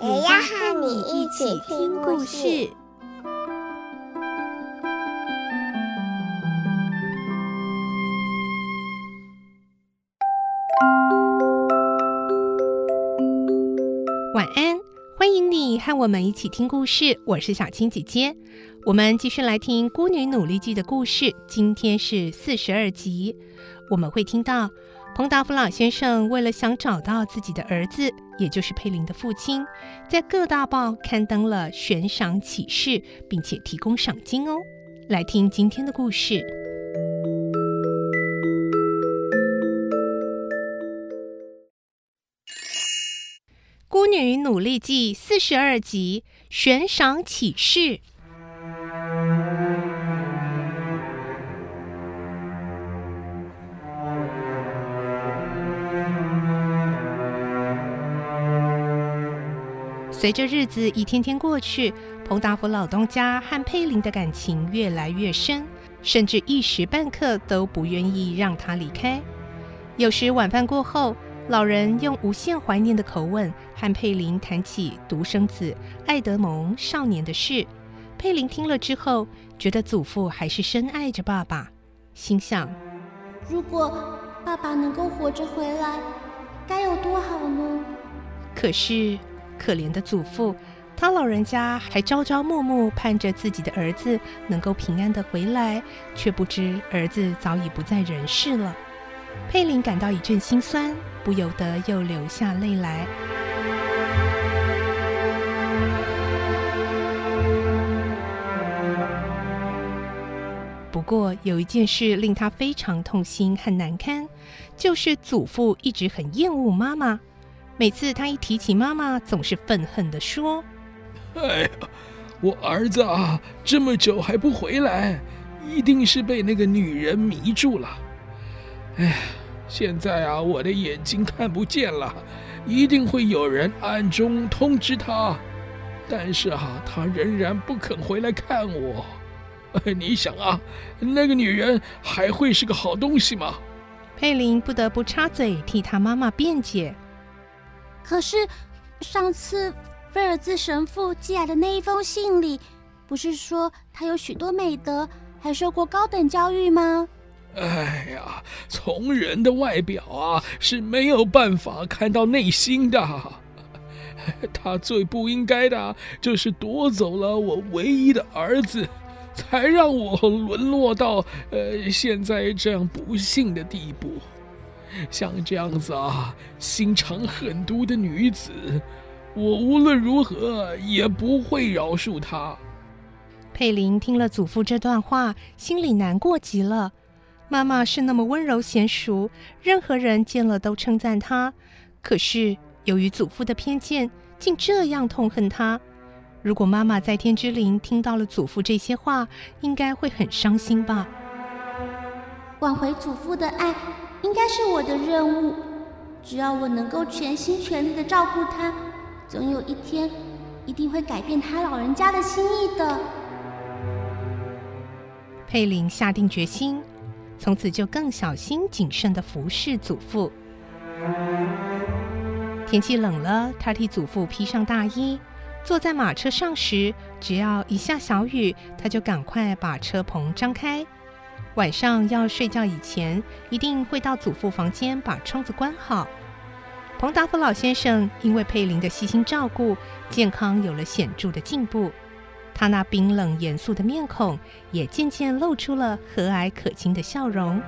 也要和你一起听故事。晚安，欢迎你和我们一起听故事。我是小青姐姐，我们继续来听《孤女努力记》的故事。今天是四十二集，我们会听到彭达福老先生为了想找到自己的儿子，也就是佩林的父亲，在各大报刊登了悬赏启事，并且提供赏金哦。来听今天的故事。《孤女努力记》四十二集悬赏启事。随着日子一天天过去，彭达福老东家和佩林的感情越来越深，甚至一时半刻都不愿意让他离开。有时晚饭过后，老人用无限怀念的口吻和佩林谈起独生子爱德蒙少年的事。佩林听了之后，觉得祖父还是深爱着爸爸，心想：如果爸爸能够活着回来，该有多好呢？可是，可怜的祖父，他老人家还朝朝暮暮盼着自己的儿子能够平安的回来，却不知儿子早已不在人世了。佩林感到一阵心酸，不由得又流下泪来。不过有一件事令他非常痛心和难堪，就是祖父一直很厌恶妈妈。每次他一提起妈妈，总是愤恨地说：“哎呀，我儿子啊，这么久还不回来，一定是被那个女人迷住了。”哎，现在啊，我的眼睛看不见了，一定会有人暗中通知他。但是啊，他仍然不肯回来看我。哎，你想啊，那个女人还会是个好东西吗？佩林不得不插嘴替他妈妈辩解。可是上次菲尔兹神父寄来的那一封信里，不是说他有许多美德，还受过高等教育吗？哎呀，从人的外表啊是没有办法看到内心的。他最不应该的就是夺走了我唯一的儿子，才让我沦落到呃现在这样不幸的地步。像这样子啊，心肠狠毒的女子，我无论如何也不会饶恕她。佩林听了祖父这段话，心里难过极了。妈妈是那么温柔贤淑，任何人见了都称赞她。可是由于祖父的偏见，竟这样痛恨她。如果妈妈在天之灵听到了祖父这些话，应该会很伤心吧？挽回祖父的爱，应该是我的任务。只要我能够全心全力的照顾他，总有一天一定会改变他老人家的心意的。佩林下定决心。从此就更小心谨慎的服侍祖父。天气冷了，他替祖父披上大衣。坐在马车上时，只要一下小雨，他就赶快把车棚张开。晚上要睡觉以前，一定会到祖父房间把窗子关好。彭达福老先生因为佩林的细心照顾，健康有了显著的进步。他那冰冷严肃的面孔也渐渐露出了和蔼可亲的笑容。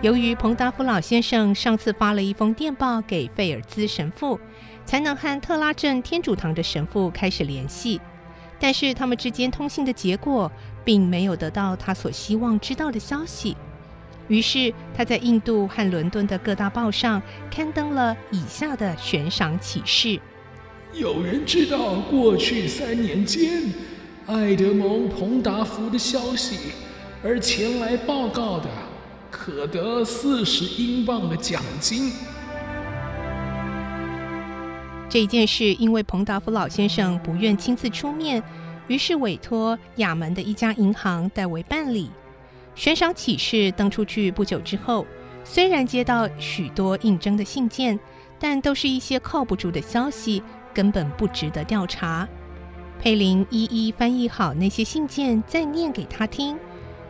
由于彭达夫老先生上次发了一封电报给费尔兹神父，才能和特拉镇天主堂的神父开始联系，但是他们之间通信的结果，并没有得到他所希望知道的消息。于是他在印度和伦敦的各大报上刊登了以下的悬赏启事：有人知道过去三年间爱德蒙·彭达福的消息，而前来报告的，可得四十英镑的奖金。这一件事因为彭达福老先生不愿亲自出面，于是委托亚门的一家银行代为办理。悬赏启事登出去不久之后，虽然接到许多应征的信件，但都是一些靠不住的消息，根本不值得调查。佩林一一翻译好那些信件，再念给他听。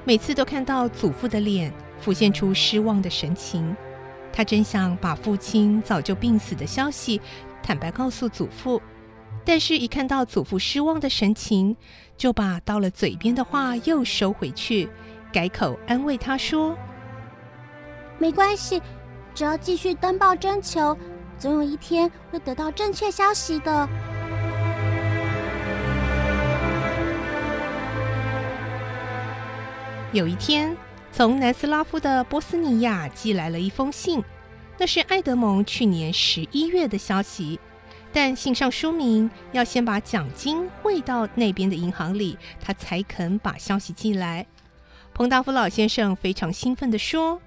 每次都看到祖父的脸，浮现出失望的神情。他真想把父亲早就病死的消息坦白告诉祖父，但是，一看到祖父失望的神情，就把到了嘴边的话又收回去。改口安慰他说：“没关系，只要继续登报征求，总有一天会得到正确消息的。”有一天，从南斯拉夫的波斯尼亚寄来了一封信，那是爱德蒙去年十一月的消息，但信上说明要先把奖金汇到那边的银行里，他才肯把消息寄来。彭大福老先生非常兴奋地说：“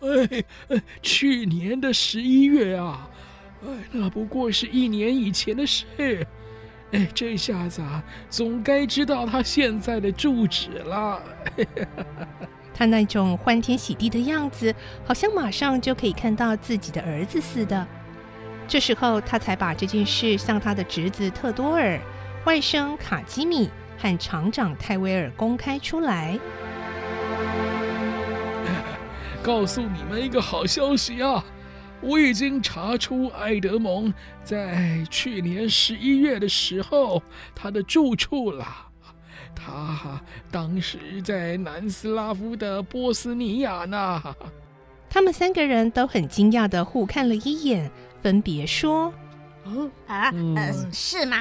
哎，去年的十一月啊，哎，那不过是一年以前的事。哎，这下子啊，总该知道他现在的住址了。”他那种欢天喜地的样子，好像马上就可以看到自己的儿子似的。这时候，他才把这件事向他的侄子特多尔、外甥卡基米和厂长泰威尔公开出来。告诉你们一个好消息啊！我已经查出爱德蒙在去年十一月的时候他的住处了。他当时在南斯拉夫的波斯尼亚呢。他们三个人都很惊讶的互看了一眼，分别说：“啊，呃，是吗？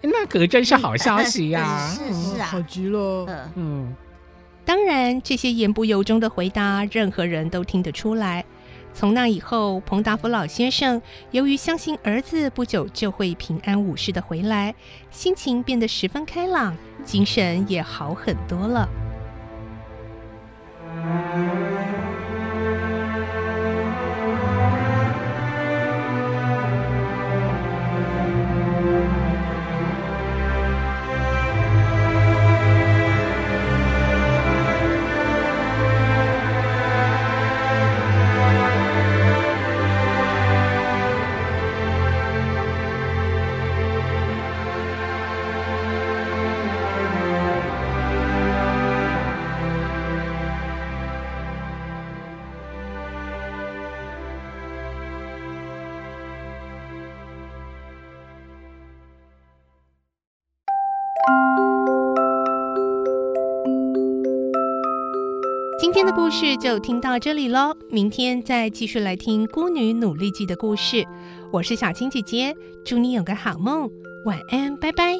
那可真是好消息 呀！是是啊，好极了。嗯。”当然，这些言不由衷的回答，任何人都听得出来。从那以后，彭达福老先生由于相信儿子不久就会平安无事的回来，心情变得十分开朗，精神也好很多了。今天的故事就听到这里喽，明天再继续来听《孤女努力记》的故事。我是小青姐姐，祝你有个好梦，晚安，拜拜。